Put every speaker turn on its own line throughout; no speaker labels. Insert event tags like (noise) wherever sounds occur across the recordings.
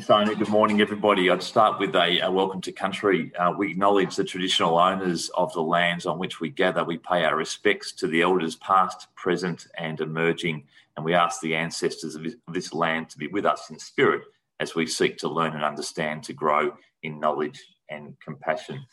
Sonia. Good morning, everybody. I'd start with a, a welcome to country. Uh, we acknowledge the traditional owners of the lands on which we gather. We pay our respects to the elders past, present, and emerging, and we ask the ancestors of this land to be with us in spirit as we seek to learn and understand, to grow in knowledge and compassion.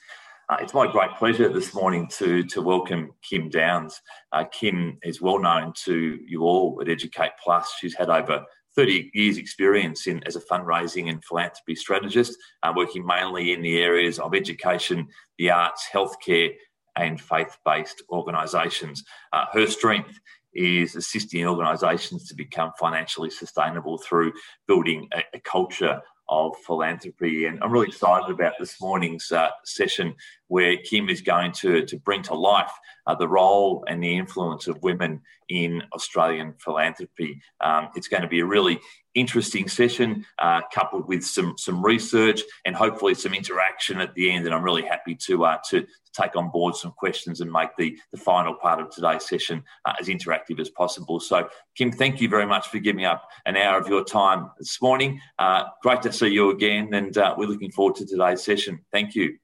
Uh, it's my great pleasure this morning to, to welcome Kim Downs. Uh, Kim is well known to you all at Educate Plus. She's had over 30 years experience in as a fundraising and philanthropy strategist, uh, working mainly in the areas of education, the arts, healthcare, and faith-based organisations. Uh, her strength is assisting organisations to become financially sustainable through building a, a culture of philanthropy. And I'm really excited about this morning's uh, session where Kim is going to, to bring to life uh, the role and the influence of women in Australian philanthropy. Um, it's going to be a really interesting session uh, coupled with some, some research and hopefully some interaction at the end. And I'm really happy to, uh, to take on board some questions and make the, the final part of today's session uh, as interactive as possible. So, Kim, thank you very much for giving up an hour of your time this morning. Uh, great to see you again, and uh, we're looking forward to today's session. Thank you.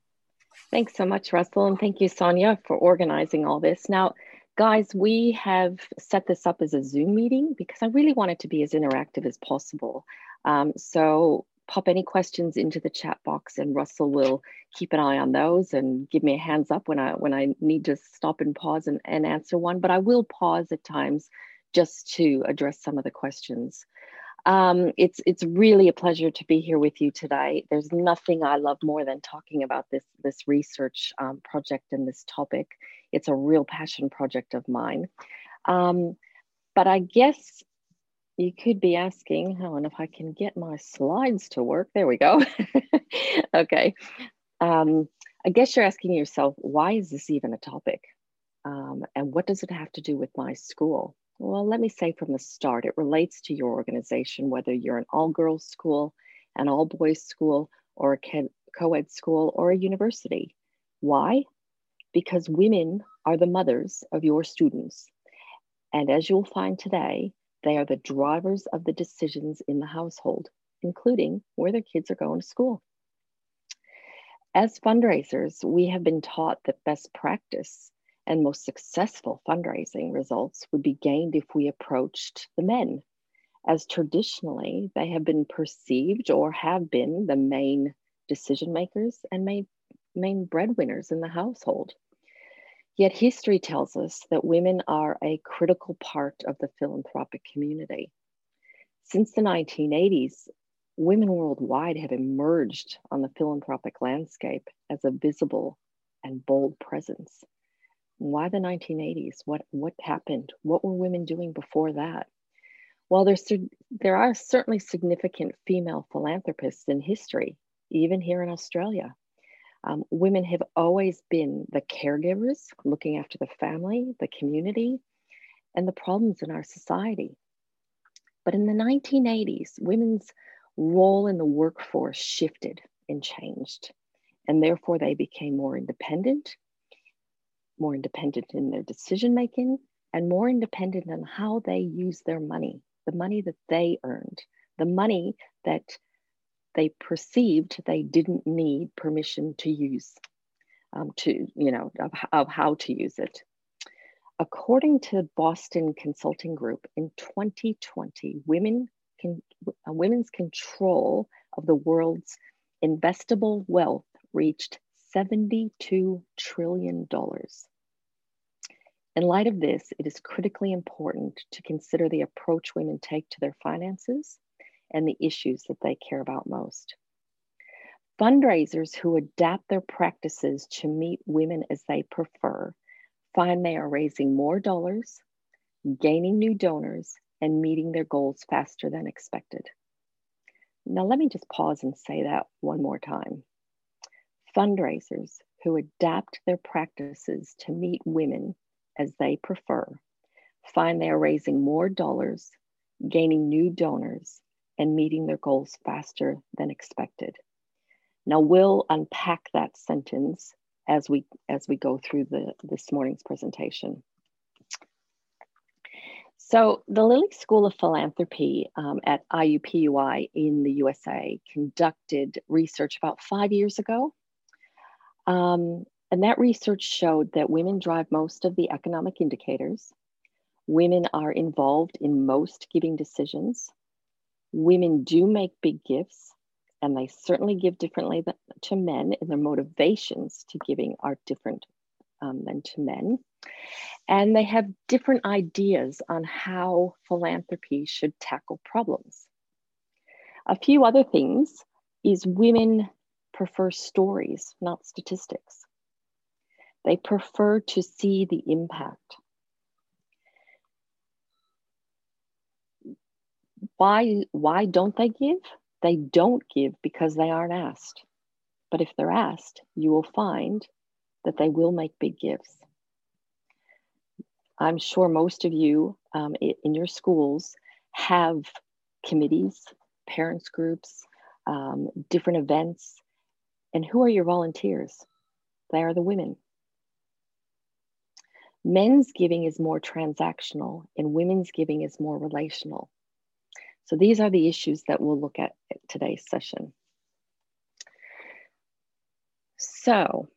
Thanks so much, Russell, and thank you, Sonia, for organizing all this. Now, guys, we have set this up as a Zoom meeting because I really want it to be as interactive as possible. Um, so pop any questions into the chat box and Russell will keep an eye on those and give me a hands up when I when I need to stop and pause and, and answer one. But I will pause at times just to address some of the questions. Um, it's it's really a pleasure to be here with you today. There's nothing I love more than talking about this this research um, project and this topic. It's a real passion project of mine. Um, but I guess you could be asking, oh, and if I can get my slides to work, there we go. (laughs) okay. Um, I guess you're asking yourself, why is this even a topic? Um, and what does it have to do with my school? Well, let me say from the start, it relates to your organization, whether you're an all girls school, an all boys school, or a co ed school, or a university. Why? Because women are the mothers of your students. And as you'll find today, they are the drivers of the decisions in the household, including where their kids are going to school. As fundraisers, we have been taught that best practice and most successful fundraising results would be gained if we approached the men, as traditionally they have been perceived or have been the main decision makers and main, main breadwinners in the household. Yet history tells us that women are a critical part of the philanthropic community. Since the 1980s, women worldwide have emerged on the philanthropic landscape as a visible and bold presence. Why the 1980s? What, what happened? What were women doing before that? Well, there's, there are certainly significant female philanthropists in history, even here in Australia. Um, women have always been the caregivers, looking after the family, the community, and the problems in our society. But in the 1980s, women's role in the workforce shifted and changed, and therefore they became more independent more independent in their decision making, and more independent in how they use their money, the money that they earned, the money that they perceived they didn't need permission to use, um, to, you know, of, of how to use it. According to Boston Consulting Group, in 2020, women can, uh, women's control of the world's investable wealth reached $72 trillion. In light of this, it is critically important to consider the approach women take to their finances and the issues that they care about most. Fundraisers who adapt their practices to meet women as they prefer find they are raising more dollars, gaining new donors, and meeting their goals faster than expected. Now, let me just pause and say that one more time. Fundraisers who adapt their practices to meet women as they prefer find they are raising more dollars, gaining new donors, and meeting their goals faster than expected. Now we'll unpack that sentence as we as we go through the this morning's presentation. So, the Lilly School of Philanthropy um, at IUPUI in the USA conducted research about five years ago. Um, and that research showed that women drive most of the economic indicators. Women are involved in most giving decisions. Women do make big gifts, and they certainly give differently to men, and their motivations to giving are different um, than to men. And they have different ideas on how philanthropy should tackle problems. A few other things is women prefer stories, not statistics. They prefer to see the impact. Why, why don't they give? They don't give because they aren't asked. But if they're asked, you will find that they will make big gifts. I'm sure most of you um, in your schools have committees, parents groups, um, different events. And who are your volunteers? They are the women. Men's giving is more transactional, and women's giving is more relational. So these are the issues that we'll look at today's session. So,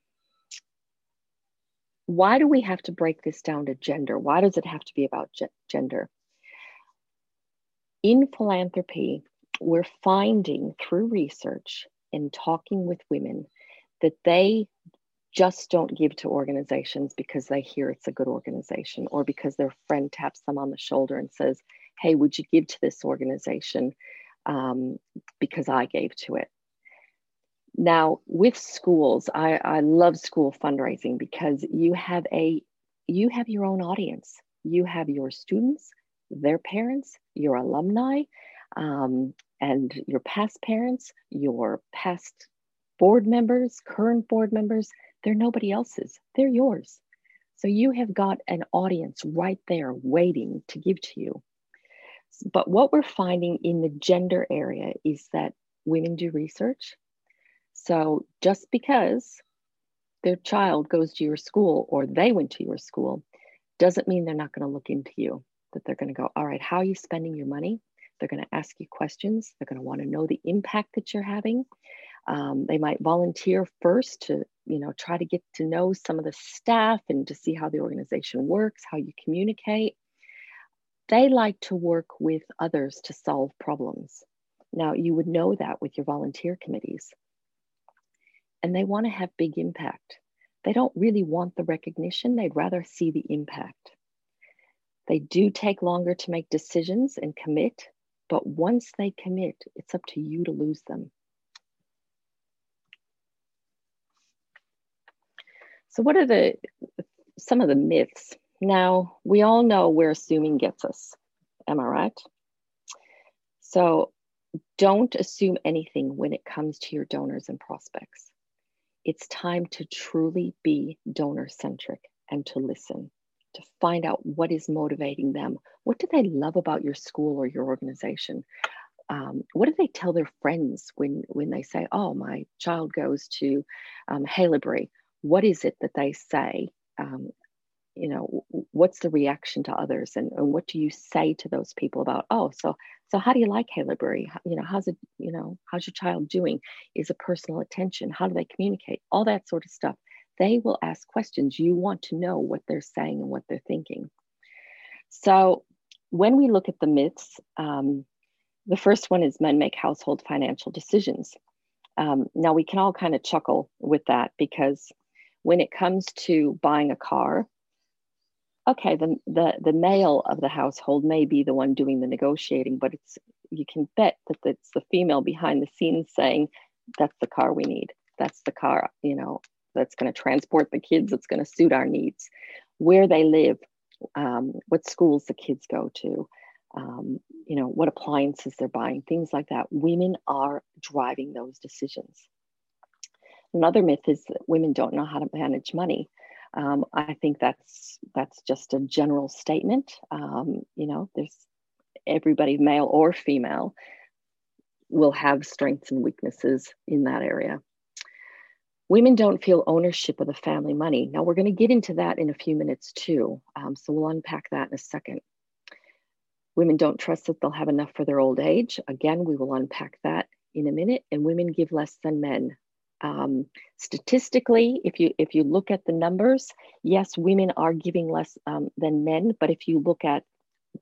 why do we have to break this down to gender? Why does it have to be about ge gender? In philanthropy, we're finding through research and talking with women that they just don't give to organizations because they hear it's a good organization or because their friend taps them on the shoulder and says, Hey, would you give to this organization um, because I gave to it? Now, with schools, I, I love school fundraising because you have a you have your own audience. You have your students, their parents, your alumni, um, and your past parents, your past board members, current board members. They're nobody else's. They're yours. So you have got an audience right there waiting to give to you. But what we're finding in the gender area is that women do research, so just because their child goes to your school or they went to your school doesn't mean they're not going to look into you. That they're going to go, all right, how are you spending your money? They're going to ask you questions. They're going to want to know the impact that you're having. Um, they might volunteer first to, you know, try to get to know some of the staff and to see how the organization works, how you communicate. They like to work with others to solve problems. Now, you would know that with your volunteer committees and they want to have big impact. They don't really want the recognition, they'd rather see the impact. They do take longer to make decisions and commit, but once they commit, it's up to you to lose them. So, what are the some of the myths? Now, we all know where assuming gets us. Am I right? So, don't assume anything when it comes to your donors and prospects it's time to truly be donor centric and to listen, to find out what is motivating them. What do they love about your school or your organization? Um, what do they tell their friends when when they say, "Oh, my child goes to um, Haileybury"? What is it that they say? Um, you know what's the reaction to others? And, and what do you say to those people about oh so so how do you like Haileybury you know how's it you know how's your child doing? Is a personal attention? How do they communicate? All that sort of stuff they will ask questions. You want to know what they're saying and what they're thinking. So when we look at the myths um, the first one is men make household financial decisions. Um, now we can all kind of chuckle with that because when it comes to buying a car okay, the, the, the male of the household may be the one doing the negotiating, but it's you can bet that it's the female behind the scenes saying, that's the car we need. That's the car, you know, that's going to transport the kids, that's going to suit our needs, where they live, um, what schools the kids go to, um, you know, what appliances they're buying, things like that. Women are driving those decisions. Another myth is that women don't know how to manage money. Um, I think that's that's just a general statement. Um, you know, there's everybody, male or female, will have strengths and weaknesses in that area. Women don't feel ownership of the family money. Now, we're going to get into that in a few minutes too. Um, so we'll unpack that in a second. Women don't trust that they'll have enough for their old age. Again, we will unpack that in a minute. And women give less than men. Um, statistically, if you if you look at the numbers, yes, women are giving less um, than men. But if you look at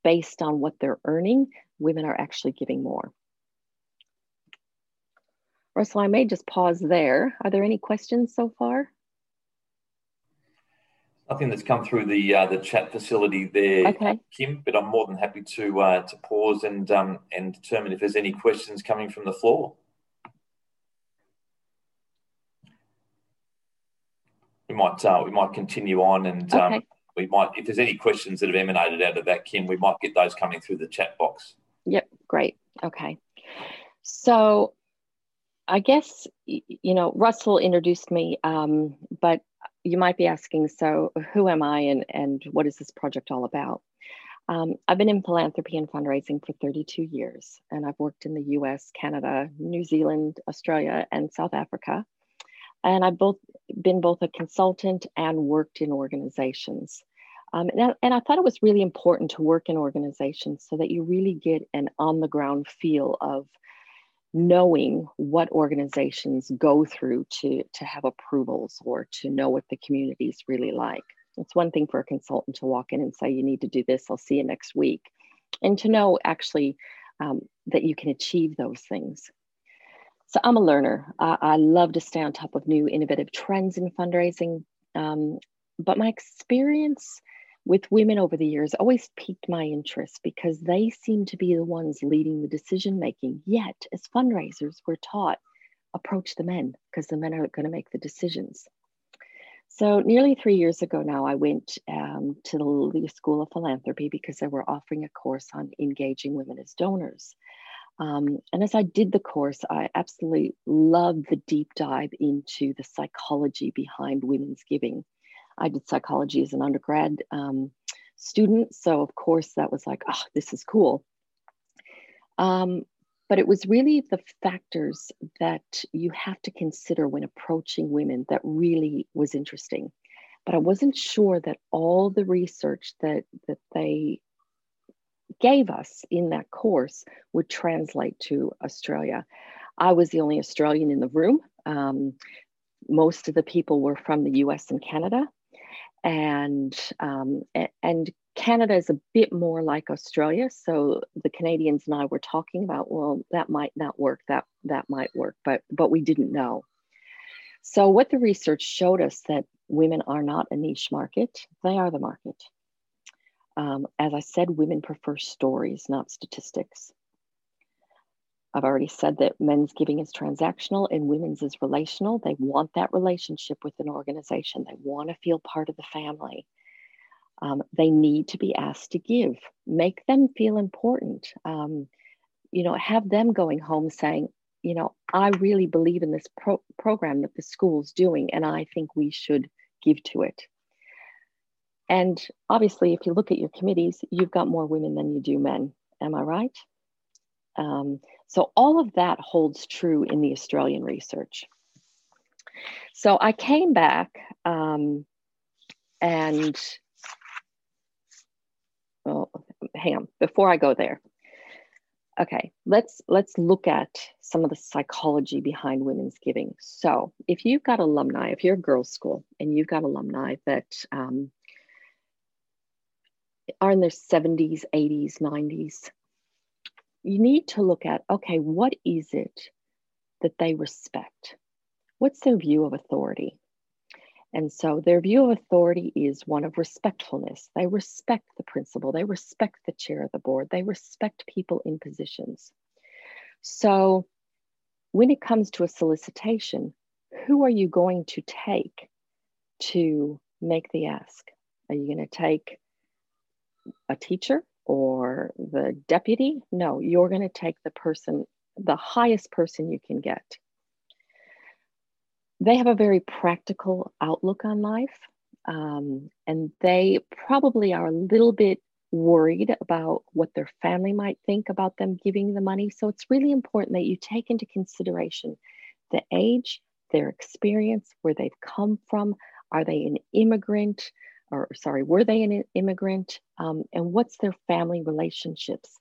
based on what they're earning, women are actually giving more. Russell, I may just pause there. Are there any questions so far?
Nothing that's come through the uh, the chat facility there, okay. Kim. But I'm more than happy to uh, to pause and um, and determine if there's any questions coming from the floor. We might uh, we might continue on, and um, okay. um, we might if there's any questions that have emanated out of that, Kim, we might get those coming through the chat box.
Yep, great. Okay, so I guess you know Russell introduced me, um, but you might be asking, so who am I and, and what is this project all about? Um, I've been in philanthropy and fundraising for 32 years, and I've worked in the US, Canada, New Zealand, Australia, and South Africa. And I've both been both a consultant and worked in organizations. Um, and, I, and I thought it was really important to work in organizations so that you really get an on the ground feel of knowing what organizations go through to, to have approvals or to know what the community is really like. It's one thing for a consultant to walk in and say, you need to do this, I'll see you next week. And to know actually um, that you can achieve those things. So I'm a learner. I, I, love to stay on top of new innovative trends in fundraising. Um, but my experience with women over the years always piqued my interest because they seem to be the ones leading the decision making. Yet, as fundraisers, we're taught approach the men because the men are going to make the decisions. So, nearly three years ago now, I went um, to the School of Philanthropy because they were offering a course on engaging women as donors. Um, and as I did the course, I absolutely loved the deep dive into the psychology behind women's giving. I did psychology as an undergrad um, student. So, of course, that was like, oh, this is cool. Um, but it was really the factors that you have to consider when approaching women that really was interesting. But I wasn't sure that all the research that, that they gave us in that course would translate to Australia. I was the only Australian in the room. Um, most of the people were from the US and Canada and um, and Canada is a bit more like Australia. So the Canadians and I were talking about, well, that might not work. That that might work, but but we didn't know. So what the research showed us that women are not a niche market; they are the market. Um, as I said, women prefer stories, not statistics. I've already said that men's giving is transactional and women's is relational. They want that relationship with an organization, they want to feel part of the family. Um, they need to be asked to give, make them feel important. Um, you know, have them going home saying, you know, I really believe in this pro- program that the school's doing, and I think we should give to it. And obviously, if you look at your committees, you've got more women than you do men. Am I right? Um, so all of that holds true in the Australian research. So I came back um, and, well, hang on, before I go there. Okay, let's let's look at some of the psychology behind women's giving. So, if you've got alumni, if you're a girls' school and you've got alumni that um, are in their 70s, 80s, 90s, you need to look at okay, what is it that they respect? What's their view of authority? And so their view of authority is one of respectfulness. They respect the principal, they respect the chair of the board, they respect people in positions. So when it comes to a solicitation, who are you going to take to make the ask? Are you going to take a teacher? Or the deputy. No, you're going to take the person, the highest person you can get. They have a very practical outlook on life, um, and they probably are a little bit worried about what their family might think about them giving the money. So it's really important that you take into consideration the age, their experience, where they've come from. Are they an immigrant? Or sorry, were they an immigrant? Um, and what's their family relationships?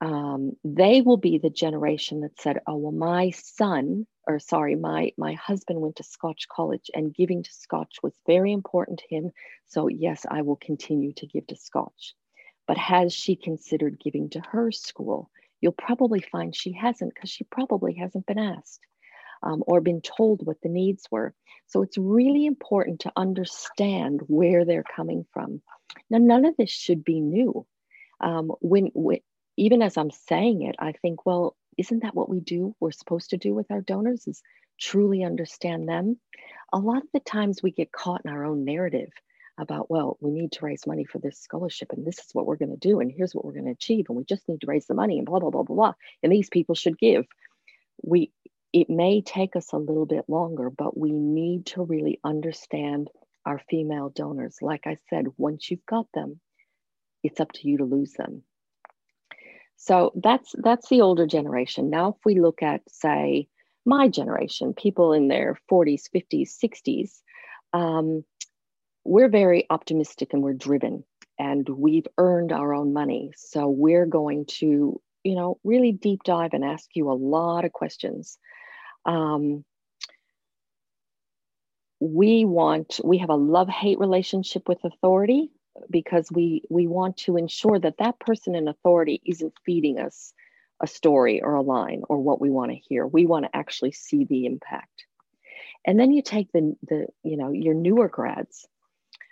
Um, they will be the generation that said, oh, well, my son, or sorry, my, my husband went to Scotch College and giving to Scotch was very important to him. So, yes, I will continue to give to Scotch. But has she considered giving to her school? You'll probably find she hasn't because she probably hasn't been asked um, or been told what the needs were. So it's really important to understand where they're coming from. Now, none of this should be new. Um, when, when even as I'm saying it, I think, well, isn't that what we do? We're supposed to do with our donors is truly understand them. A lot of the times we get caught in our own narrative about, well, we need to raise money for this scholarship and this is what we're going to do and here's what we're going to achieve and we just need to raise the money and blah blah blah blah blah and these people should give. We it may take us a little bit longer, but we need to really understand our female donors. Like I said, once you've got them, it's up to you to lose them. So that's that's the older generation. Now, if we look at, say, my generation, people in their 40s, 50s, 60s, um, we're very optimistic and we're driven and we've earned our own money. So we're going to, you know, really deep dive and ask you a lot of questions um, we want we have a love hate relationship with authority because we we want to ensure that that person in authority isn't feeding us a story or a line or what we want to hear. We want to actually see the impact. And then you take the the you know your newer grads.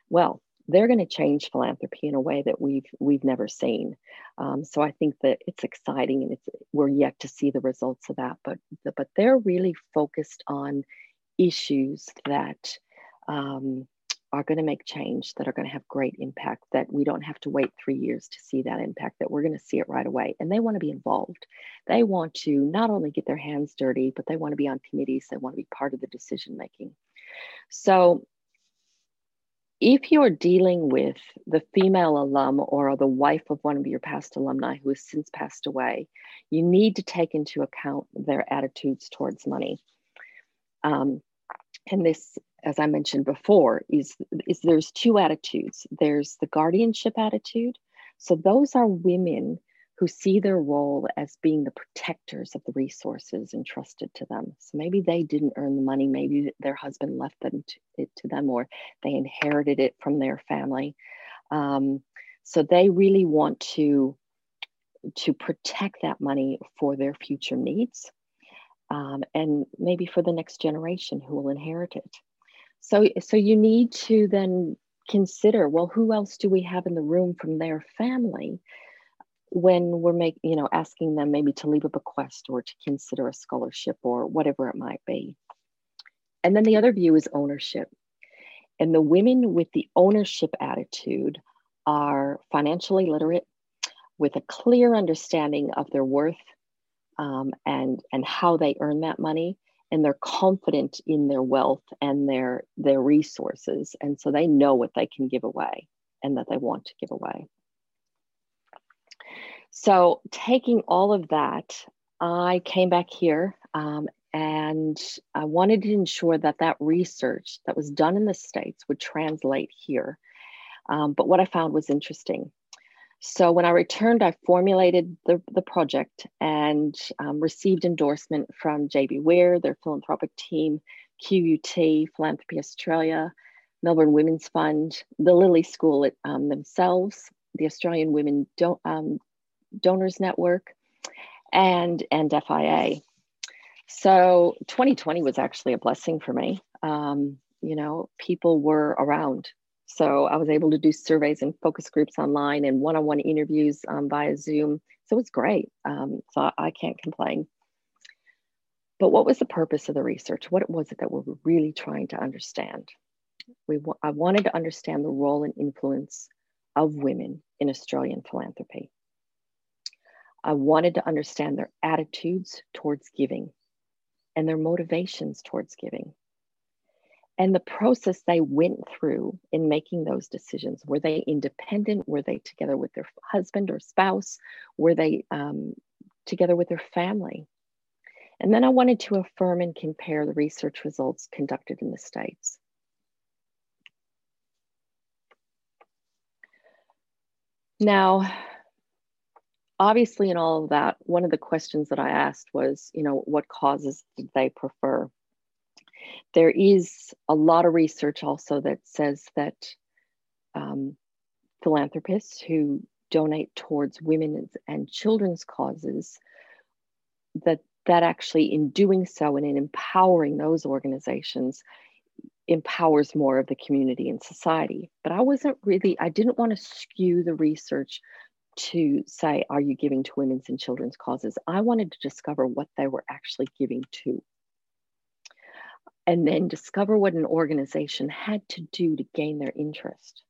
Well they're going to change philanthropy in a way that we've we've never seen. Um, so I think that it's exciting, and it's we're yet to see the results of that. But but they're really focused on issues that um, are going to make change, that are going to have great impact. That we don't have to wait three years to see that impact. That we're going to see it right away, and they want to be involved. They want to not only get their hands dirty, but they want to be on committees. They want to be part of the decision making. So if you're dealing with the female alum or the wife of one of your past alumni who has since passed away, you need to take into account their attitudes towards money. Um, and this, as I mentioned before, is, is there's two attitudes. There's the guardianship attitude. So those are women who see their role as being the protectors of the resources entrusted to them. So maybe they didn't earn the money, maybe their husband left them to, it to them, or they inherited it from their family. Um, so they really want to to protect that money for their future needs, um, and maybe for the next generation who will inherit it. So so you need to then consider well, who else do we have in the room from their family? When we're making, you know, asking them maybe to leave a bequest or to consider a scholarship or whatever it might be. And then the other view is ownership. And the women with the ownership attitude are financially literate with a clear understanding of their worth um, and, and how they earn that money. And they're confident in their wealth and their, their resources. And so they know what they can give away and that they want to give away. So, taking all of that, I came back here um, and I wanted to ensure that that research that was done in the States would translate here. Um, but what I found was interesting. So, when I returned, I formulated the, the project and um, received endorsement from JB Were, their philanthropic team, QUT, Philanthropy Australia, Melbourne Women's Fund, the Lilly School um, themselves, the Australian Women Don't, um, Donors Network, and and FIA. So 2020 was actually a blessing for me. Um, you know, people were around. So I was able to do surveys and focus groups online and one-on-one interviews um, via Zoom. So it was great. Um, so I can't complain. But what was the purpose of the research? What was it that we were really trying to understand? We, I wanted to understand the role and influence of women in Australian philanthropy. I wanted to understand their attitudes towards giving and their motivations towards giving. And the process they went through in making those decisions were they independent? Were they together with their husband or spouse? Were they um, together with their family? And then I wanted to affirm and compare the research results conducted in the States. Now, obviously, in all of that, one of the questions that I asked was, you know, what causes did they prefer? There is a lot of research also that says that um, philanthropists who donate towards women's and children's causes that that actually in doing so and in empowering those organizations empowers more of the community and society but i wasn't really i didn't want to skew the research to say are you giving to women's and children's causes i wanted to discover what they were actually giving to and then discover what an organization had to do to gain their interest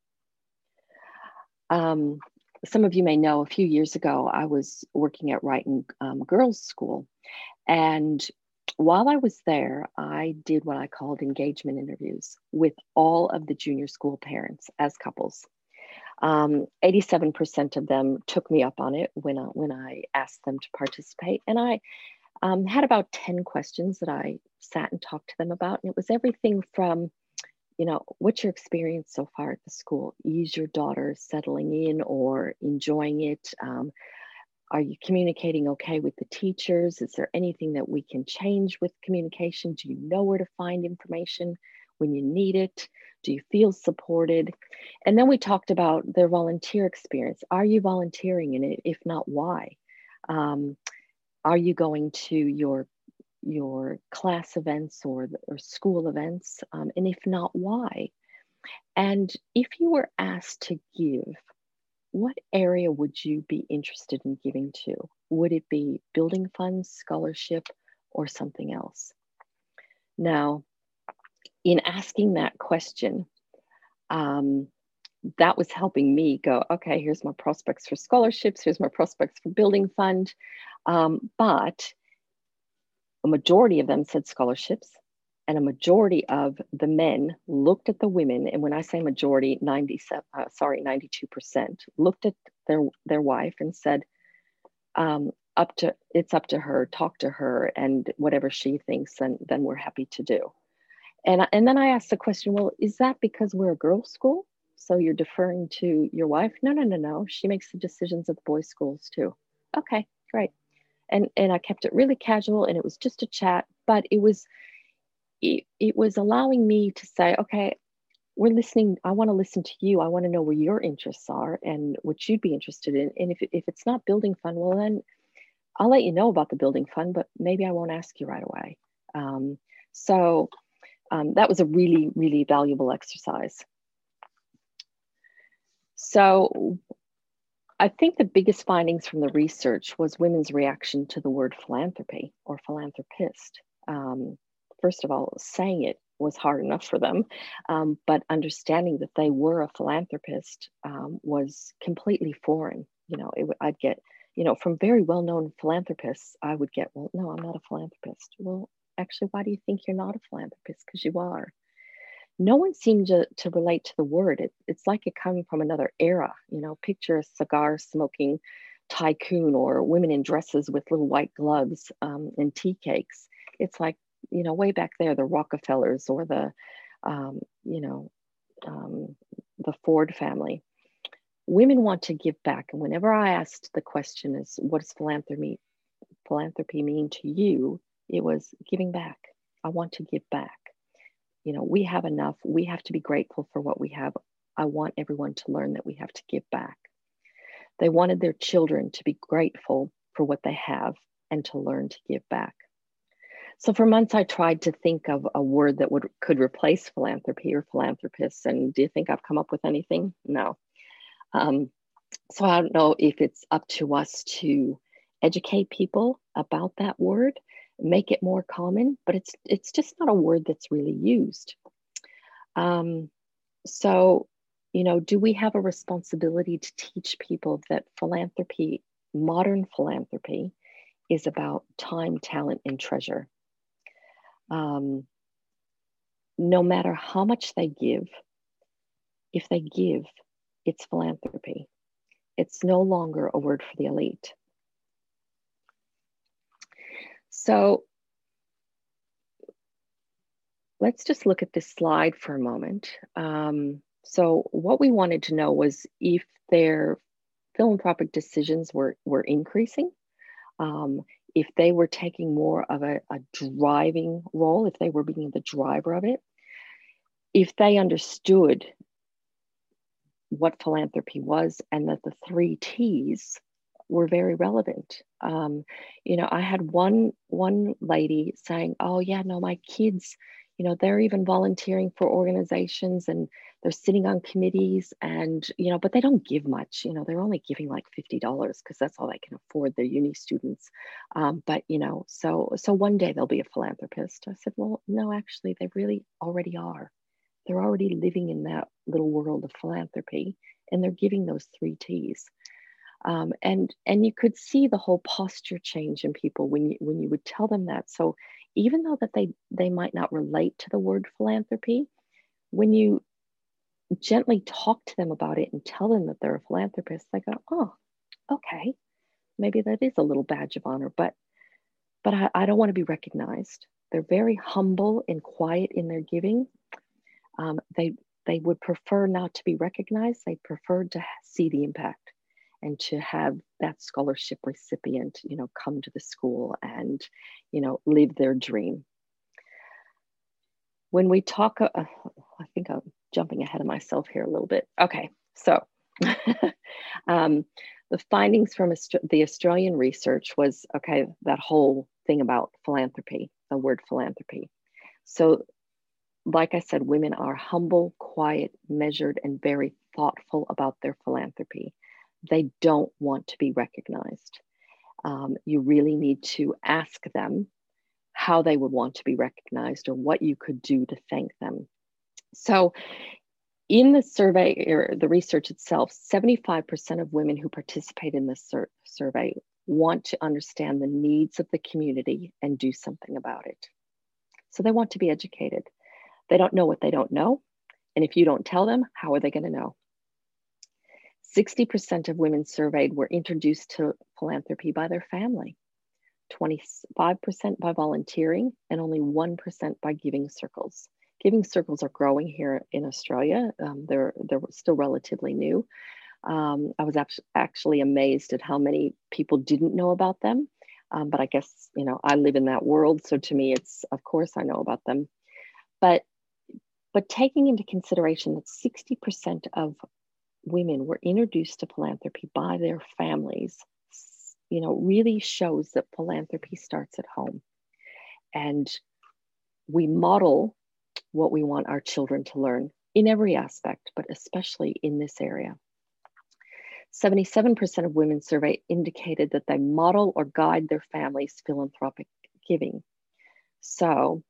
um, some of you may know a few years ago, I was working at Ruyton um, Girls School. And while I was there, I did what I called engagement interviews with all of the junior school parents as couples. Um, 87% of them took me up on it when I, when I asked them to participate. And I um, had about 10 questions that I sat and talked to them about. And it was everything from you know, what's your experience so far at the school? Is your daughter settling in or enjoying it? Um, are you communicating okay with the teachers? Is there anything that we can change with communication? Do you know where to find information when you need it? Do you feel supported? And then we talked about their volunteer experience. Are you volunteering in it? If not, why? Um, are you going to your your class events or, or school events? Um, and if not, why? And if you were asked to give, what area would you be interested in giving to? Would it be building funds, scholarship, or something else? Now, in asking that question, um, that was helping me go, okay, here's my prospects for scholarships, here's my prospects for building fund. Um, but a majority of them said scholarships and a majority of the men looked at the women and when i say majority 97 uh, sorry 92% looked at their their wife and said um, up to it's up to her talk to her and whatever she thinks and then we're happy to do and and then i asked the question well is that because we're a girls school? So you're deferring to your wife? No no no no. She makes the decisions at the boys schools too. Okay great. And and I kept it really casual and it was just a chat but it was it, it was allowing me to say okay we're listening. I want to listen to you. I want to know where your interests are and what you'd be interested in. And if, if it's not building fund well then I'll let you know about the building fund but maybe I won't ask you right away. Um, so um, that was a really really valuable exercise so I think the biggest findings from the research was women's reaction to the word philanthropy or philanthropist. Um, first of all, saying it was hard enough for them, um, but understanding that they were a philanthropist um, was completely foreign. You know, it, I'd get, you know, from very well known philanthropists, I would get, well, no, I'm not a philanthropist. Well, actually, why do you think you're not a philanthropist? Because you are no one seemed to, to relate to the word. It, it's like it coming from another era. You know, picture a cigar smoking tycoon or women in dresses with little white gloves um, and tea cakes. It's like, you know, way back there, the Rockefellers or the, um, you know, um, the Ford family. Women want to give back. And whenever I asked the question is, what does philanthropy, philanthropy mean to you? It was giving back. I want to give back you know, we have enough. We have to be grateful for what we have. I want everyone to learn that we have to give back. They wanted their children to be grateful for what they have and to learn to give back. So for months, I tried to think of a word that would could replace philanthropy or philanthropists. And do you think I've come up with anything? No. Um, so I don't know if it's up to us to educate people about that word make it more common, but it's it's just not a word that's really used. Um, so, you know, do we have a responsibility to teach people that philanthropy, modern philanthropy, is about time, talent, and treasure? Um, no matter how much they give, if they give, it's philanthropy. It's no longer a word for the elite. So let's just look at this slide for a moment. Um, so what we wanted to know was if their philanthropic decisions were, were increasing, um, if they were taking more of a, a driving role, if they were being the driver of it, if they understood what philanthropy was and that the three T's were very relevant. Um, you know, I had one one lady saying, "Oh yeah, no, my kids, you know, they're even volunteering for organizations and they're sitting on committees and you know, but they don't give much. You know, they're only giving like fifty dollars because that's all they can afford. Their uni students, um, but you know, so so one day they'll be a philanthropist." I said, "Well, no, actually, they really already are." they're already living in that little world of philanthropy and they're giving those three T's. Um, and and you could see the whole posture change in people when you when you would tell them that. So even though that they they might not relate to the word philanthropy, when you gently talk to them about it and tell them that they're a philanthropist, they go, oh, okay, maybe that is a little badge of honor, but but I, I don't want to be recognized. They're very humble and quiet in their giving, um, they they would prefer not to be recognized. They prefer to see the impact and to have that scholarship recipient, you know, come to the school and, you know, live their dream. When we talk, uh, I think I'm jumping ahead of myself here a little bit. Okay, so (laughs) um, the findings from the Australian research was okay, that whole thing about philanthropy, the word philanthropy. So like I said, women are humble, quiet, measured, and very thoughtful about their philanthropy. They don't want to be recognized. Um, you really need to ask them how they would want to be recognized or what you could do to thank them. So, in the survey or the research itself, 75% of women who participate in this sur- survey want to understand the needs of the community and do something about it. So, they want to be educated. They don't know what they don't know. And if you don't tell them, how are they going to know? 60% of women surveyed were introduced to philanthropy by their family, 25% by volunteering, and only 1% by giving circles. Giving circles are growing here in Australia. Um, they're, they're still relatively new. Um, I was actually amazed at how many people didn't know about them. Um, but I guess, you know, I live in that world. So to me, it's, of course, I know about them. But but taking into consideration that 60% of women were introduced to philanthropy by their families, you know, really shows that philanthropy starts at home. And we model what we want our children to learn in every aspect, but especially in this area. 77% of women surveyed indicated that they model or guide their families' philanthropic giving. So,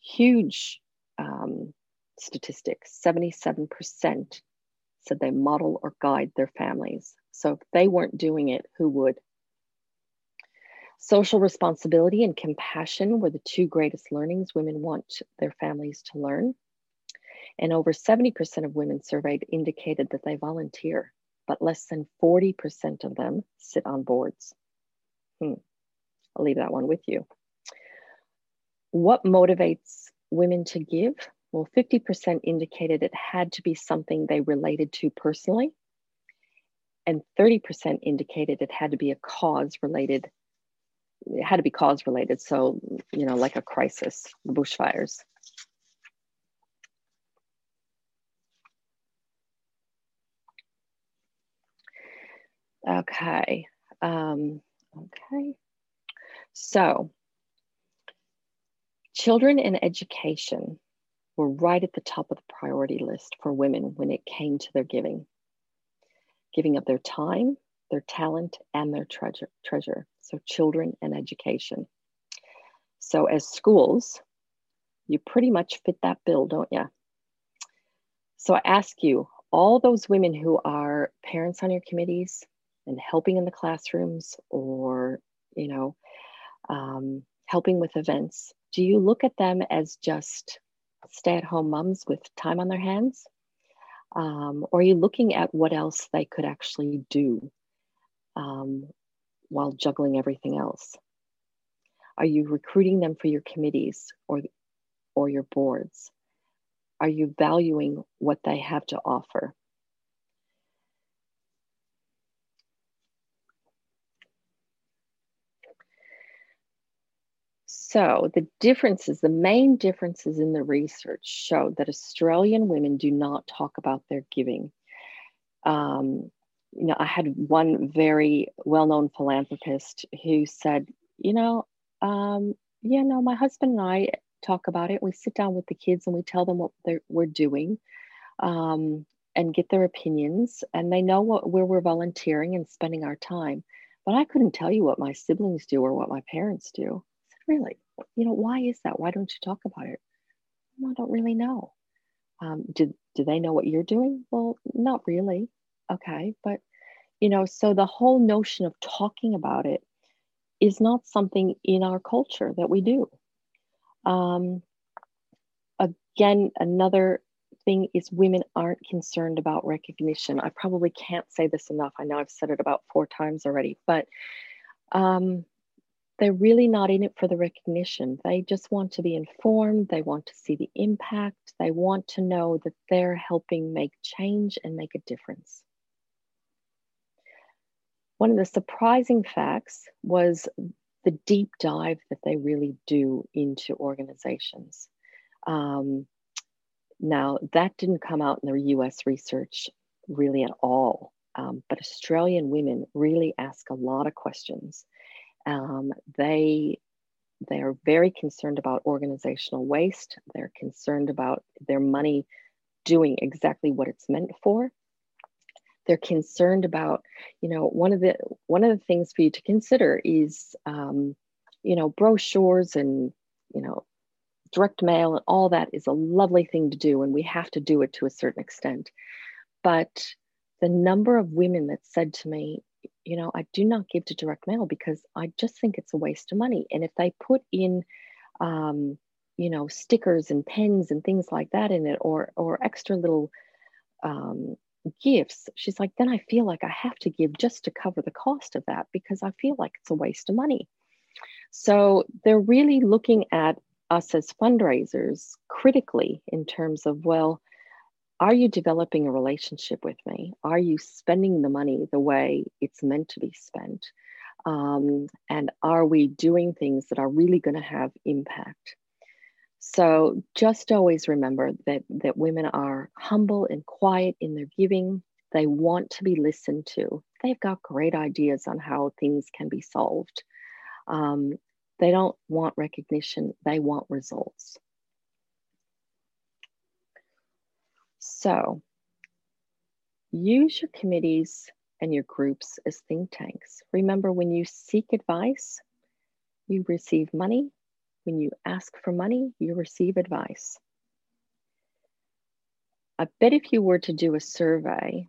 huge um, statistics 77% said they model or guide their families. So if they weren't doing it, who would? Social responsibility and compassion were the two greatest learnings women want their families to learn. And over 70% of women surveyed indicated that they volunteer, but less than 40% of them sit on boards. Hmm. I'll leave that one with you. What motivates women to give? Well, 50% indicated it had to be something they related to personally, and 30% indicated it had to be a cause related. It had to be cause related. So, you know, like a crisis, the bushfires. Okay. Um, okay. So, children in education were right at the top of the priority list for women when it came to their giving, giving of their time, their talent, and their treasure. treasure. So, children and education. So, as schools, you pretty much fit that bill, don't you? So, I ask you, all those women who are parents on your committees and helping in the classrooms or, you know, um, helping with events, do you look at them as just stay at home moms with time on their hands? Um, or are you looking at what else they could actually do um, while juggling everything else? Are you recruiting them for your committees or, or your boards? Are you valuing what they have to offer? So the differences, the main differences in the research showed that Australian women do not talk about their giving. Um, you know, I had one very well-known philanthropist who said, you know, um, yeah, no, my husband and I talk about it. We sit down with the kids and we tell them what we're doing um, and get their opinions, and they know what where we're volunteering and spending our time. But I couldn't tell you what my siblings do or what my parents do. Really? You know, why is that? Why don't you talk about it? Well, I don't really know. Um, do, do they know what you're doing? Well, not really. Okay. But, you know, so the whole notion of talking about it is not something in our culture that we do. Um, again, another thing is women aren't concerned about recognition. I probably can't say this enough. I know I've said it about four times already, but um, they're really not in it for the recognition. They just want to be informed. They want to see the impact. They want to know that they're helping make change and make a difference. One of the surprising facts was the deep dive that they really do into organizations. Um, now, that didn't come out in the US research really at all, um, but Australian women really ask a lot of questions. Um, they they are very concerned about organizational waste. They're concerned about their money doing exactly what it's meant for. They're concerned about, you know, one of the one of the things for you to consider is, um, you know, brochures and you know direct mail and all that is a lovely thing to do, and we have to do it to a certain extent. But the number of women that said to me, you know, I do not give to direct mail because I just think it's a waste of money. And if they put in, um, you know, stickers and pens and things like that in it, or or extra little um, gifts, she's like, then I feel like I have to give just to cover the cost of that because I feel like it's a waste of money. So they're really looking at us as fundraisers critically in terms of, well, are you developing a relationship with me? Are you spending the money the way it's meant to be spent? Um, and are we doing things that are really going to have impact? So just always remember that, that women are humble and quiet in their giving. They want to be listened to. They've got great ideas on how things can be solved. Um, they don't want recognition, they want results. So use your committees and your groups as think tanks. Remember, when you seek advice, you receive money. When you ask for money, you receive advice. I bet if you were to do a survey,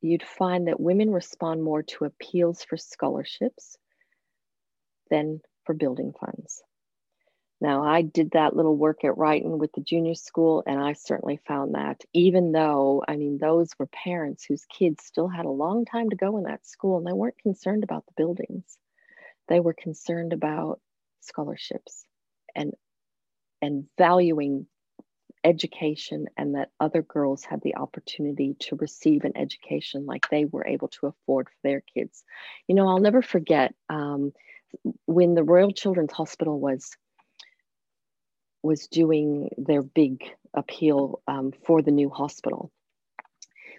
you'd find that women respond more to appeals for scholarships than for building funds. Now, I did that little work at Ruyton with the junior school, and I certainly found that even though, I mean, those were parents whose kids still had a long time to go in that school, and they weren't concerned about the buildings. They were concerned about scholarships and and valuing education and that other girls had the opportunity to receive an education like they were able to afford for their kids. You know, I'll never forget um, when the Royal Children's Hospital was was doing their big appeal um, for the new hospital,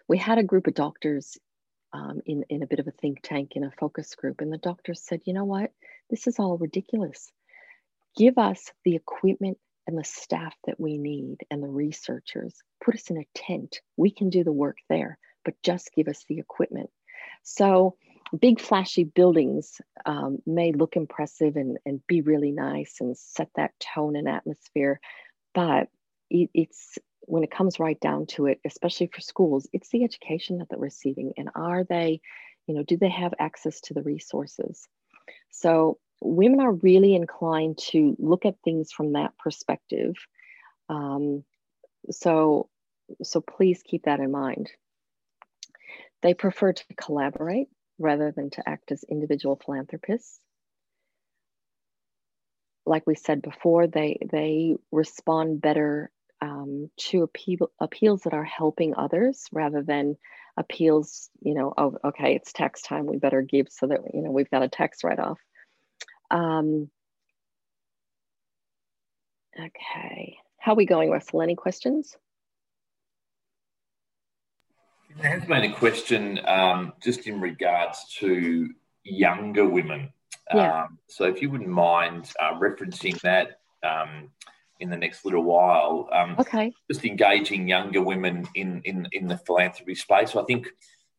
we had a group of doctors um, in, in a bit of a think tank in a focus group, and the doctors said, you know what, this is all ridiculous. Give us the equipment and the staff that we need and the researchers. Put us in a tent. We can do the work there, but just give us the equipment. So big flashy buildings um, may look impressive and, and be really nice and set that tone and atmosphere. But it, it's when it comes right down to it especially for schools it's the education that they're receiving and are they you know do they have access to the resources? So women are really inclined to look at things from that perspective. Um, so so please keep that in mind. They prefer to collaborate rather than to act as individual philanthropists. Like we said before, they, they respond better um, to appeal, appeals that are helping others rather than appeals, you know, oh, okay, it's tax time, we better give so that, you know, we've got a tax write off. Um, Okay. How are we going, Russell? Any questions?
There has been a question um, just in regards to younger women. Yeah. Um, so if you wouldn't mind uh, referencing that um, in the next little while.
Um, okay.
Just engaging younger women in, in, in the philanthropy space. So I think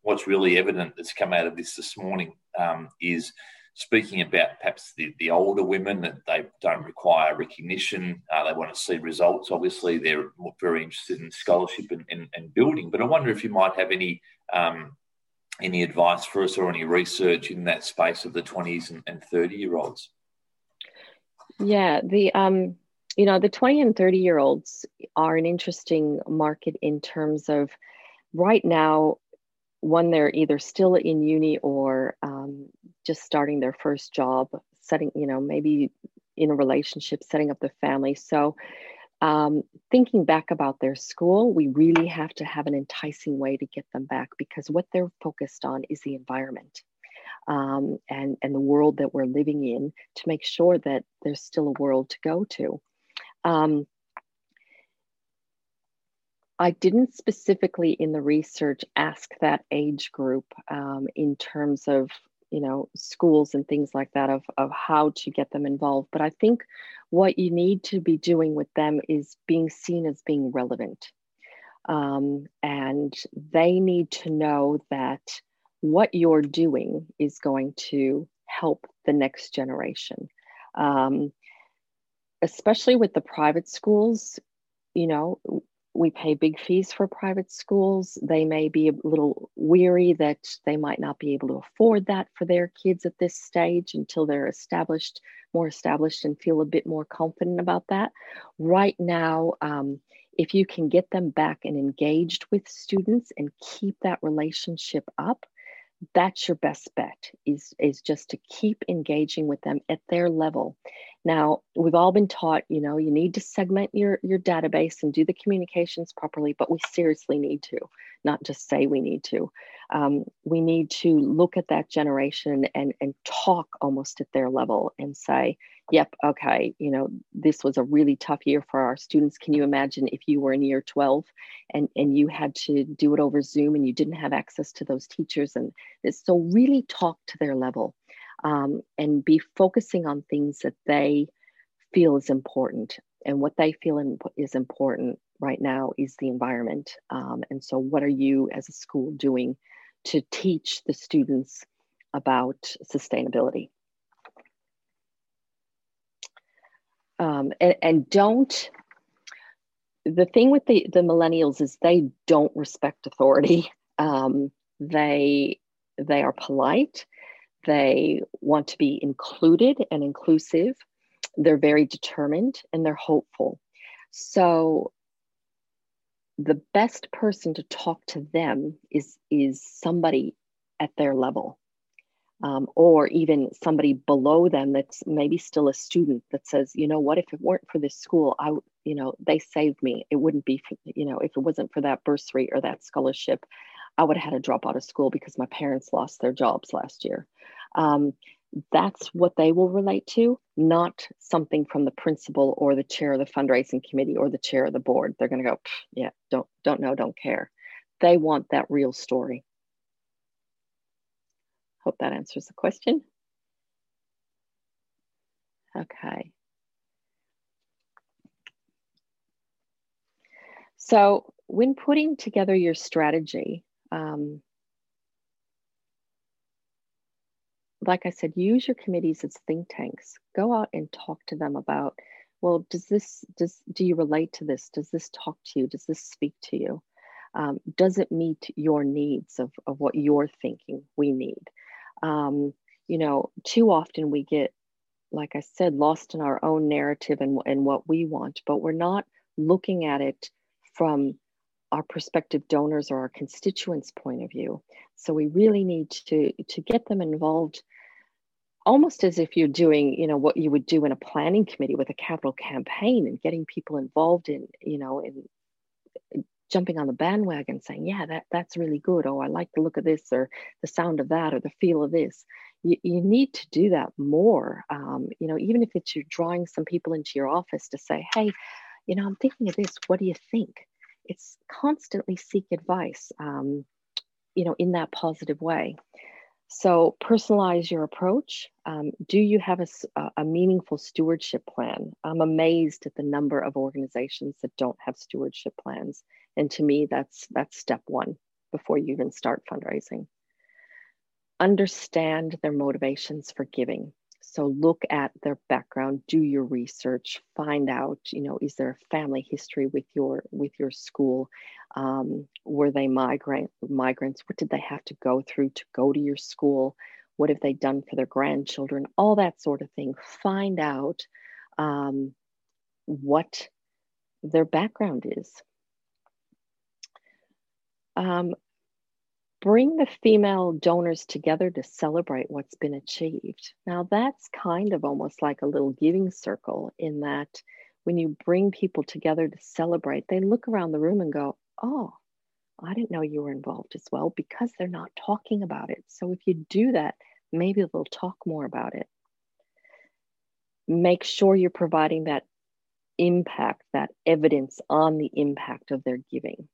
what's really evident that's come out of this this morning um, is speaking about perhaps the, the older women that they don't require recognition. Uh, they want to see results. Obviously, they're very interested in scholarship and, and, and building. But I wonder if you might have any um, any advice for us or any research in that space of the 20s and, and 30 year olds.
Yeah, the um, you know the 20 and 30 year olds are an interesting market in terms of right now one they're either still in uni or um, just starting their first job setting you know maybe in a relationship setting up the family. So um, thinking back about their school we really have to have an enticing way to get them back because what they're focused on is the environment um, and and the world that we're living in to make sure that there's still a world to go to. Um, I didn't specifically in the research ask that age group um, in terms of you know schools and things like that of, of how to get them involved but i think what you need to be doing with them is being seen as being relevant um, and they need to know that what you're doing is going to help the next generation um, especially with the private schools you know we pay big fees for private schools. They may be a little weary that they might not be able to afford that for their kids at this stage until they're established, more established, and feel a bit more confident about that. Right now, um, if you can get them back and engaged with students and keep that relationship up, that's your best bet is is just to keep engaging with them at their level now we've all been taught you know you need to segment your your database and do the communications properly but we seriously need to not just say we need to. Um, we need to look at that generation and and talk almost at their level and say yep okay you know this was a really tough year for our students. Can you imagine if you were in year 12 and and you had to do it over zoom and you didn't have access to those teachers? And so really talk to their level um, and be focusing on things that they feel is important. And what they feel is important right now is the environment. Um, and so what are you as a school doing to teach the students about sustainability? Um, and, and, don't the thing with the, the millennials is they don't respect authority. (laughs) Um, they they are polite they want to be included and inclusive. They're very determined and they're hopeful. So the best person to talk to them is is somebody at their level um, or even somebody below them that's maybe still a student that says, you know what, if it weren't for this school, I, you know, they saved me. It wouldn't be for, you know, if it wasn't for that bursary or that scholarship, I would have had to drop out of school because my parents lost their jobs last year. Um, that's what they will relate to, not something from the principal or the chair of the fundraising committee or the chair of the board. They're going to go, yeah, don't don't know, don't care. They want that real story. Hope that answers the question. Okay. So when putting together your strategy, um, like I said, use your committees as think tanks. Go out and talk to them about, well, does this, does, do you relate to this? Does this talk to you? Does this speak to you? Um, does it meet your needs of, of what you're thinking we need? um, you know, too often we get, like I said, lost in our own narrative and, and what we want, but we're not looking at it from our prospective donors or our constituents' point of view. So we really need to to get them involved almost as if you're doing you know what you would do in a planning committee with a capital campaign and getting people involved in you know in jumping on the bandwagon saying, yeah, that, that's really good. Oh, I like the look of this or the sound of that or the feel of this. you, you need to do that more. Um, you know, even if it's you're drawing some people into your office to say, hey, you know, I'm thinking of this. What do you think? It's constantly seek advice, um, you know, in that positive way. So personalize your approach. Um, do you have a, a, meaningful stewardship plan? I'm amazed at the number of organizations that don't have stewardship plans. And to me, that's that's step one before you even start fundraising. Understand their motivations for giving. So look at their background, do your research, find out, you know, is there a family history with your with your school? Um, were they migrant migrants? What did they have to go through to go to your school? What have they done for their grandchildren? All that sort of thing. Find out um, what their background is. Um, bring the female donors together to celebrate what's been achieved. Now, that's kind of almost like a little giving circle in that when you bring people together to celebrate, they look around the room and go, Oh, I didn't know you were involved as well because they're not talking about it. So if you do that, maybe they'll talk more about it. Make sure you're providing that impact, that evidence on the impact of their giving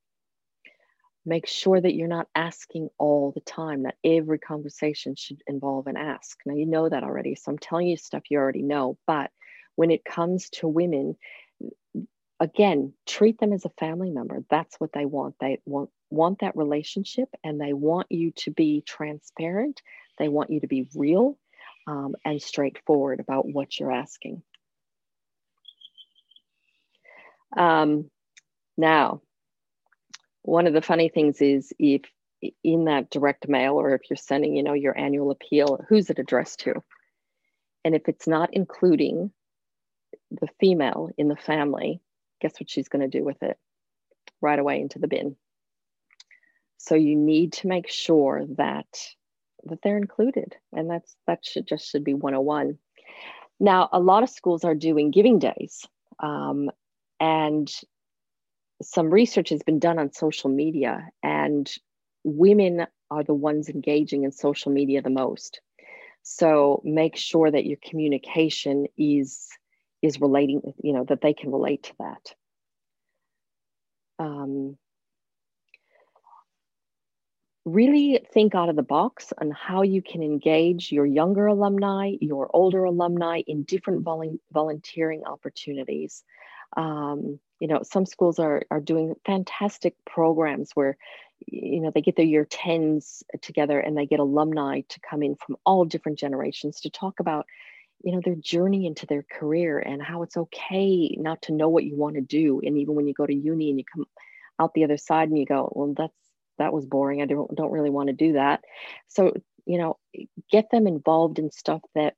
make sure that you're not asking all the time that every conversation should involve an ask. Now you know that already so i'm telling you stuff you already know but when it comes to women again treat them as a family member. That's what they want. They want want that relationship and they want you to be transparent. They want you to be real um, and straightforward about what you're asking. Um, now one of the funny things is if in that direct mail or if you're sending you know your annual appeal who's it addressed to? And if it's not including the female in the family guess what she's going to do with it? Right away into the bin. So you need to make sure that that they're included and that's that should just should be 101 now a lot of schools are doing giving days um, and some research has been done on social media, and women are the ones engaging in social media the most. So make sure that your communication is is relating, you know, that they can relate to that. Um, really think out of the box on how you can engage your younger alumni, your older alumni in different volu- volunteering opportunities. Um, you know some schools are are doing fantastic programs where you know they get their year 10s together and they get alumni to come in from all different generations to talk about you know their journey into their career and how it's okay not to know what you want to do. And even when you go to uni and you come out the other side and you go well that's that was boring. I don't don't really want to do that. So you know get them involved in stuff that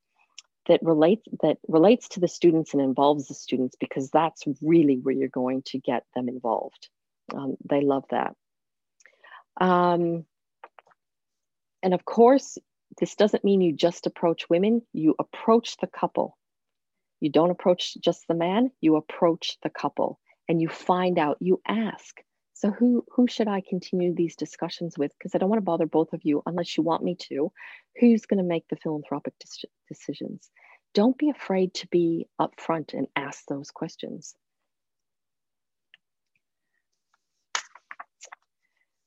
that relates that relates to the students and involves the students because that's really where you're going to get them involved. Um, they love that. Um, and of course, this doesn't mean you just approach women, you approach the couple. You don't approach just the man, you approach the couple and you find out, you ask, so who who should I continue these discussions with? Because I don't want to bother both of you unless you want me to. Who's going to make the philanthropic decisions? Don't be afraid to be upfront and ask those questions.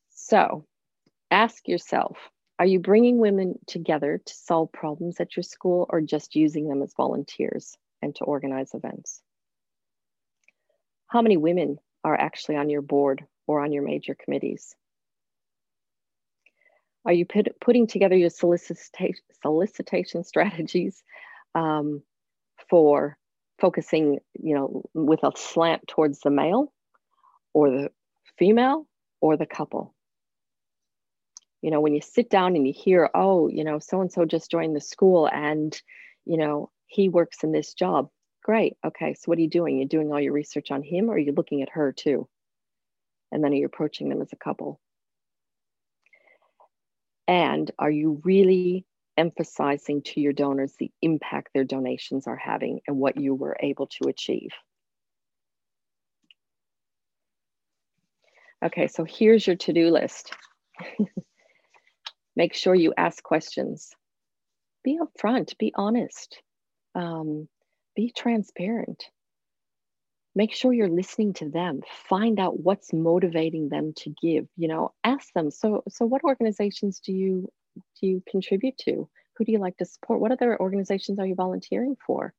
So, ask yourself, are you bringing women together to solve problems at your school or just using them as volunteers and to organize events? How many women are actually on your board or on your major committees? Are you put, putting together your solicitation, solicitation strategies um, for focusing, you know, with a slant towards the male or the female or the couple? You know, when you sit down and you hear, oh, you know, so and so just joined the school and, you know, he works in this job. Great. Okay. So what are you doing? You're doing all your research on him or are you looking at her too? And then are you approaching them as a couple? And are you really emphasizing to your donors the impact their donations are having and what you were able to achieve? Okay, so here's your to do list. (laughs) Make sure you ask questions. be upfront, be honest, um, be transparent. Make sure you're listening to them. Find out what's motivating them to give. You know, ask them. So, so what organizations do you do you contribute to? Who do you like to support? What other organizations are you volunteering for?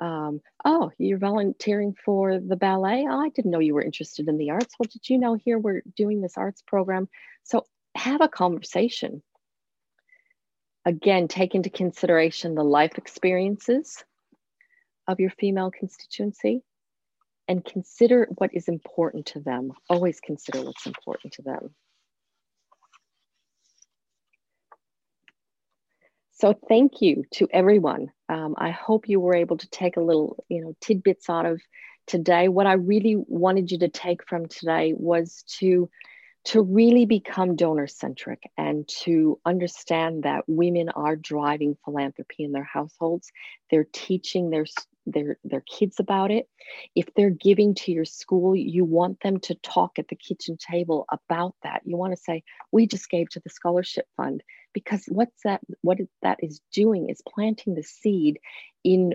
Um, oh, you're volunteering for the ballet? Oh, I didn't know you were interested in the arts. Well, did you know here we're doing this arts program? So have a conversation. Again, take into consideration the life experiences of your female constituency and consider what is important to them. Always consider what's important to them. So thank you to everyone. Um, I hope you were able to take a little, you know, tidbits out of today. What I really wanted you to take from today was to to really become donor centric and to understand that women are driving philanthropy in their households. They're teaching their their their kids about it. If they're giving to your school you want them to talk at the kitchen table about that. You want to say we just gave to the scholarship fund because what's that what that is doing is planting the seed in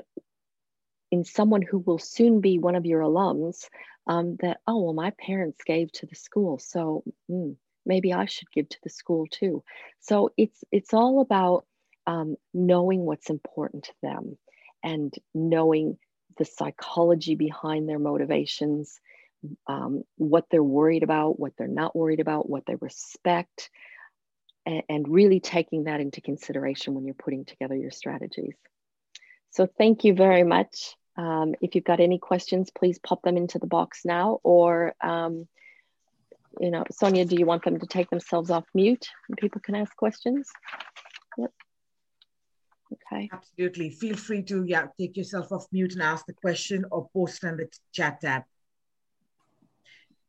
in someone who will soon be one of your alums um, that oh well my parents gave to the school so mm, maybe i should give to the school too. So it's it's all about um, knowing what's important to them and knowing the psychology behind their motivations, um, what they're worried about, what they're not worried about, what they respect, and, and really taking that into consideration when you're putting together your strategies. So, thank you very much. Um, if you've got any questions, please pop them into the box now, or um, you know, Sonia, do you want them to take themselves off mute and people can ask questions? Yep.
Okay. Absolutely. Feel free to yeah take yourself off mute and ask the question or post on the chat tab.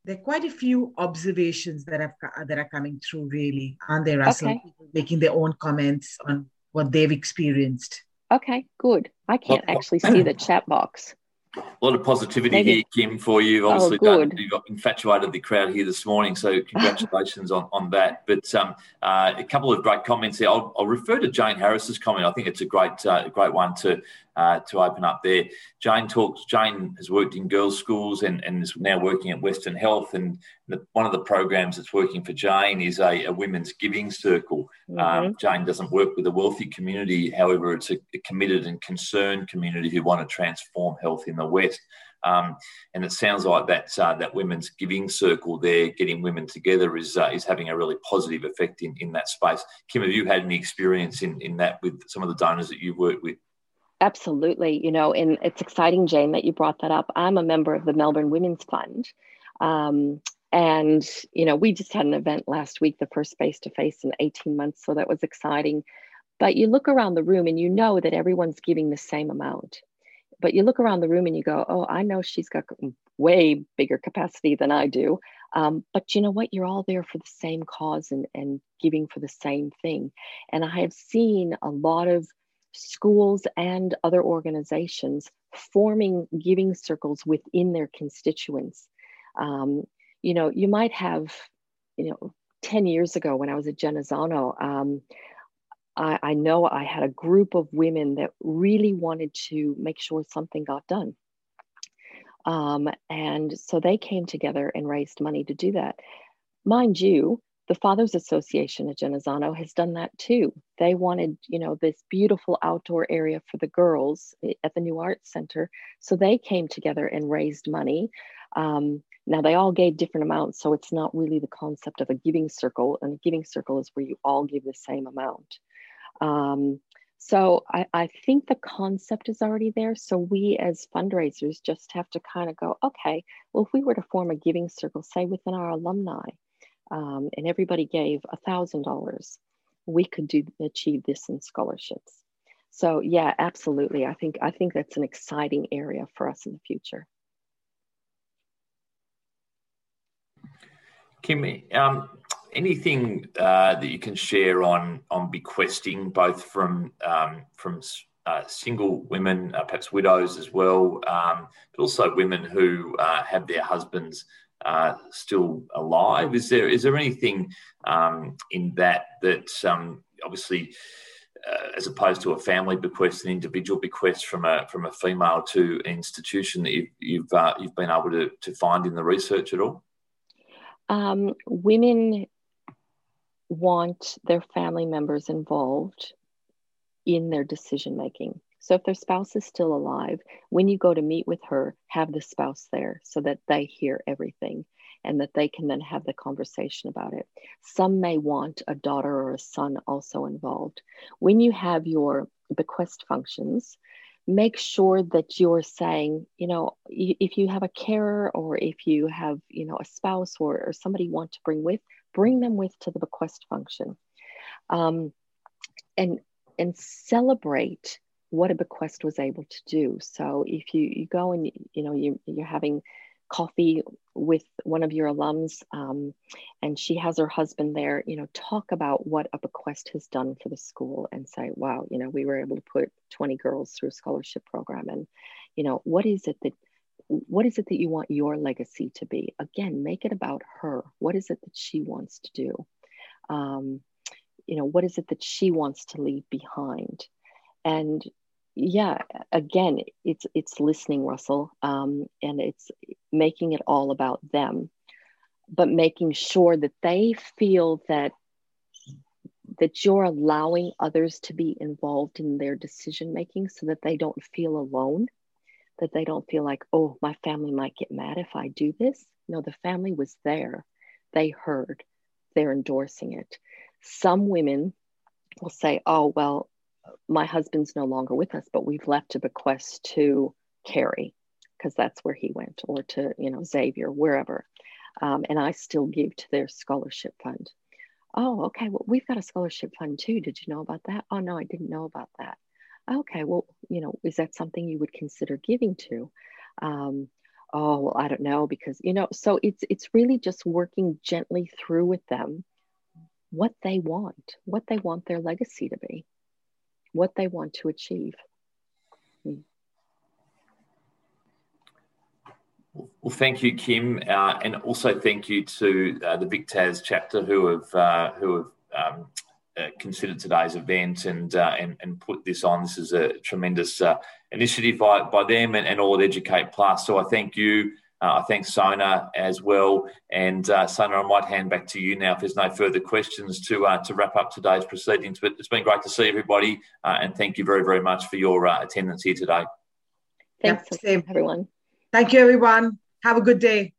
There are quite a few observations that have that are coming through, really, aren't there, Russell? Okay. Making their own comments on what they've experienced.
Okay, good. I can't oh, oh. actually see the chat box.
A lot of positivity Maybe. here, Kim, for you. Obviously, oh, you've infatuated the crowd here this morning, so congratulations on, on that. But um, uh, a couple of great comments here. I'll, I'll, refer to Jane Harris's comment. I think it's a great, uh, great one to uh, to open up there. Jane talks. Jane has worked in girls' schools and, and is now working at Western Health. And the, one of the programs that's working for Jane is a, a women's giving circle. Mm-hmm. Um, Jane doesn't work with a wealthy community, however, it's a, a, committed and concerned community who want to transform health in the West. Um, and it sounds like that uh, that women's giving circle there, getting women together, is uh, is having a really positive effect in, in that space. Kim, have you had any experience in, in that with some of the donors that you've worked with?
Absolutely. You know, and it's exciting, Jane, that you brought that up. I'm a member of the Melbourne Women's Fund. Um, and, you know, we just had an event last week, the first face to face in 18 months. So that was exciting. But you look around the room and you know that everyone's giving the same amount. But you look around the room and you go, oh, I know she's got way bigger capacity than I do. Um, but you know what? You're all there for the same cause and, and giving for the same thing. And I have seen a lot of schools and other organizations forming giving circles within their constituents. Um, you know, you might have, you know, 10 years ago when I was at Genazzano, um, I, I know I had a group of women that really wanted to make sure something got done. Um, and so they came together and raised money to do that. Mind you, the Fathers Association at Genazzano has done that too. They wanted, you know, this beautiful outdoor area for the girls at the New Arts Center. So they came together and raised money. Um, now they all gave different amounts, so it's not really the concept of a giving circle. And a giving circle is where you all give the same amount. Um, so I, I think the concept is already there. So we as fundraisers just have to kind of go, okay, well, if we were to form a giving circle, say within our alumni, um, and everybody gave a thousand dollars, we could do achieve this in scholarships. So yeah, absolutely. I think I think that's an exciting area for us in the future.
Kim, um, anything uh, that you can share on on bequesting, both from um, from uh, single women, uh, perhaps widows as well, um, but also women who uh, have their husbands uh, still alive. Is there is there anything um, in that that um, obviously uh, as opposed to a family bequest, an individual bequest from a from a female to an institution that you've you've, uh, you've been able to to find in the research at all?
Um, women want their family members involved in their decision making. So if their spouse is still alive, when you go to meet with her, have the spouse there so that they hear everything and that they can then have the conversation about it. Some may want a daughter or a son also involved. When you have your bequest functions, make sure that you're saying, you know, if you have a carer or if you have, you know, a spouse or, or somebody you want to bring with, bring them with to the bequest function. Um, and and celebrate what a bequest was able to do. So if you, you go and you know you, you're having coffee with one of your alums um, and she has her husband there you know talk about what a bequest has done for the school and say wow you know we were able to put 20 girls through a scholarship program. And you know what is it that what is it that you want your legacy to be? Again make it about her. What is it that she wants to do? Um, you know what is it that she wants to leave behind? And yeah again it's it's listening russell um, and it's making it all about them but making sure that they feel that that you're allowing others to be involved in their decision making so that they don't feel alone that they don't feel like oh my family might get mad if i do this. No the family was there. They heard. They're endorsing it. Some women will say oh well my husband's no longer with us, but we've left a bequest to Carey because that's where he went, or to you know Xavier, wherever, um, and I still give to their scholarship fund. Oh, okay. Well, we've got a scholarship fund too. Did you know about that? Oh no, I didn't know about that. Okay. Well, you know, is that something you would consider giving to? Um, oh well, I don't know because you know. So it's it's really just working gently through with them what they want, what they want their legacy to be what they want to achieve. Hmm.
Well, thank you, Kim, uh, and also thank you to uh, the VicTAS chapter who have uh, who have um, uh, considered today's event and, uh, and and put this on. This is a tremendous uh, initiative by, by them and, and all at Educate Plus. So I thank you, uh, I thank Sona as well. And uh, Sona, I might hand back to you now if there's no further questions to uh, to wrap up today's proceedings. But it's been great to see everybody, uh, and thank you very, very much for your uh, attendance here today.
Thanks, everyone.
Thank you, everyone. Have a good day.